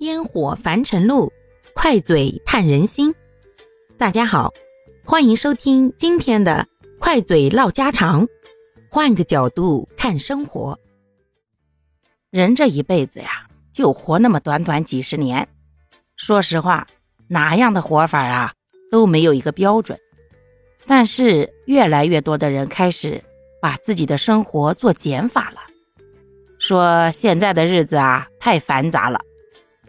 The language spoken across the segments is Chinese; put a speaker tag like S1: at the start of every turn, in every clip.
S1: 烟火凡尘路，快嘴探人心。大家好，欢迎收听今天的快嘴唠家常，换个角度看生活。人这一辈子呀，就活那么短短几十年。说实话，哪样的活法啊都没有一个标准。但是越来越多的人开始把自己的生活做减法了，说现在的日子啊太繁杂了。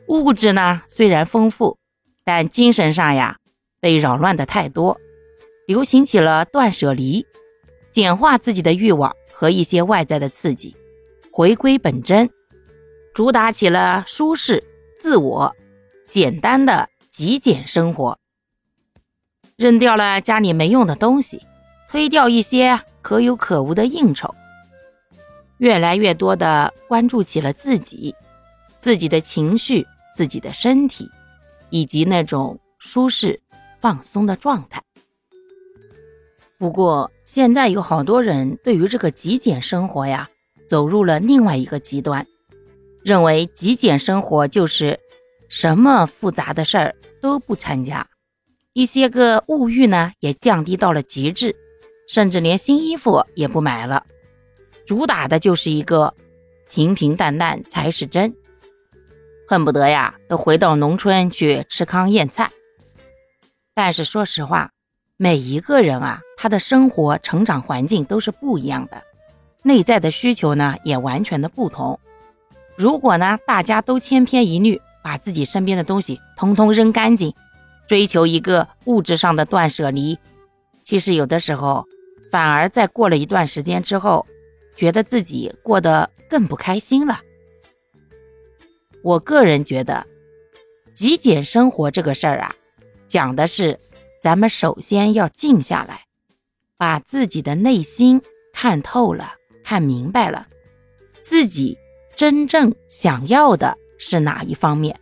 S1: 物质呢虽然丰富，但精神上呀被扰乱的太多，流行起了断舍离，简化自己的欲望和一些外在的刺激，回归本真，主打起了舒适、自我、简单的极简生活，扔掉了家里没用的东西，推掉一些可有可无的应酬，越来越多的关注起了自己，自己的情绪。自己的身体，以及那种舒适放松的状态。不过，现在有好多人对于这个极简生活呀，走入了另外一个极端，认为极简生活就是什么复杂的事儿都不参加，一些个物欲呢也降低到了极致，甚至连新衣服也不买了，主打的就是一个平平淡淡才是真。恨不得呀，都回到农村去吃糠咽菜。但是说实话，每一个人啊，他的生活成长环境都是不一样的，内在的需求呢也完全的不同。如果呢，大家都千篇一律，把自己身边的东西通通扔干净，追求一个物质上的断舍离，其实有的时候反而在过了一段时间之后，觉得自己过得更不开心了。我个人觉得，极简生活这个事儿啊，讲的是咱们首先要静下来，把自己的内心看透了、看明白了，自己真正想要的是哪一方面，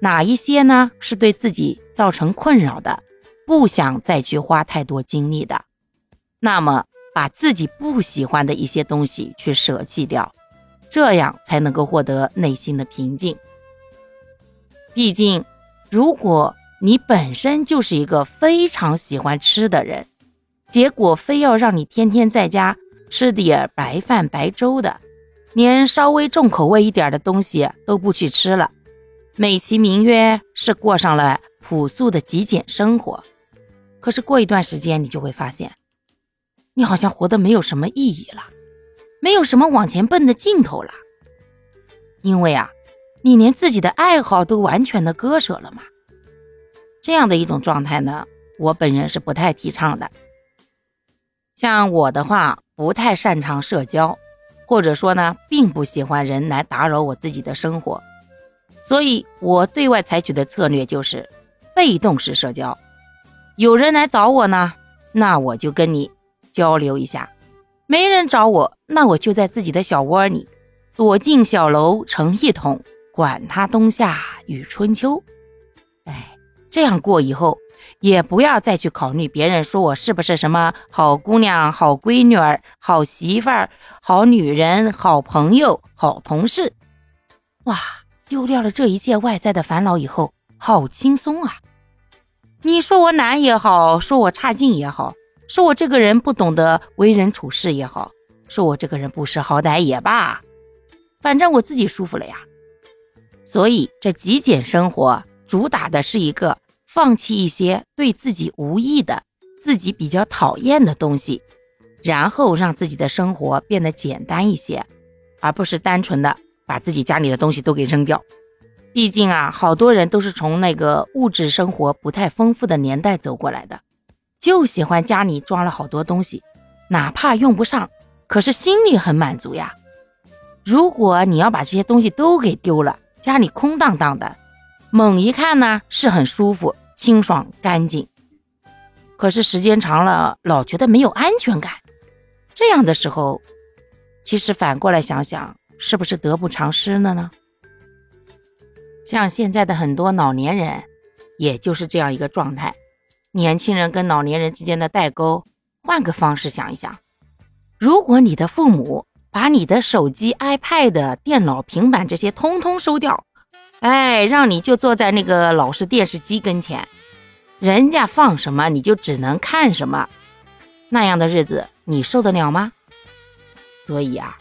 S1: 哪一些呢是对自己造成困扰的，不想再去花太多精力的，那么把自己不喜欢的一些东西去舍弃掉。这样才能够获得内心的平静。毕竟，如果你本身就是一个非常喜欢吃的人，结果非要让你天天在家吃点白饭白粥的，连稍微重口味一点的东西都不去吃了，美其名曰是过上了朴素的极简生活。可是过一段时间，你就会发现，你好像活得没有什么意义了。没有什么往前奔的劲头了，因为啊，你连自己的爱好都完全的割舍了嘛。这样的一种状态呢，我本人是不太提倡的。像我的话，不太擅长社交，或者说呢，并不喜欢人来打扰我自己的生活，所以我对外采取的策略就是被动式社交。有人来找我呢，那我就跟你交流一下。没人找我，那我就在自己的小窝里，躲进小楼成一统，管他冬夏与春秋。哎，这样过以后，也不要再去考虑别人说我是不是什么好姑娘、好闺女儿、好媳妇儿、好女人、好朋友、好同事。哇，丢掉了这一切外在的烦恼以后，好轻松啊！你说我懒也好，说我差劲也好。说我这个人不懂得为人处事也好，说我这个人不识好歹也罢，反正我自己舒服了呀。所以这极简生活主打的是一个放弃一些对自己无益的、自己比较讨厌的东西，然后让自己的生活变得简单一些，而不是单纯的把自己家里的东西都给扔掉。毕竟啊，好多人都是从那个物质生活不太丰富的年代走过来的。就喜欢家里装了好多东西，哪怕用不上，可是心里很满足呀。如果你要把这些东西都给丢了，家里空荡荡的，猛一看呢是很舒服、清爽、干净，可是时间长了，老觉得没有安全感。这样的时候，其实反过来想想，是不是得不偿失了呢？像现在的很多老年人，也就是这样一个状态。年轻人跟老年人之间的代沟，换个方式想一想：如果你的父母把你的手机、iPad、电脑、平板这些通通收掉，哎，让你就坐在那个老式电视机跟前，人家放什么你就只能看什么，那样的日子你受得了吗？所以啊，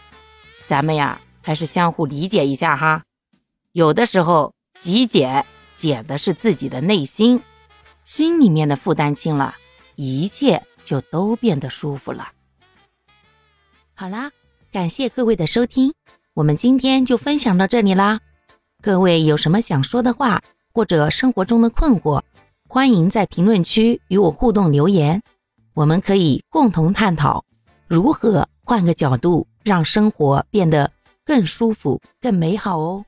S1: 咱们呀还是相互理解一下哈。有的时候极简减的是自己的内心，心里面的负担轻了，一切就都变得舒服了。好啦，感谢各位的收听，我们今天就分享到这里啦。各位有什么想说的话，或者生活中的困惑，欢迎在评论区与我互动留言，我们可以共同探讨如何换个角度让生活变得更舒服、更美好哦。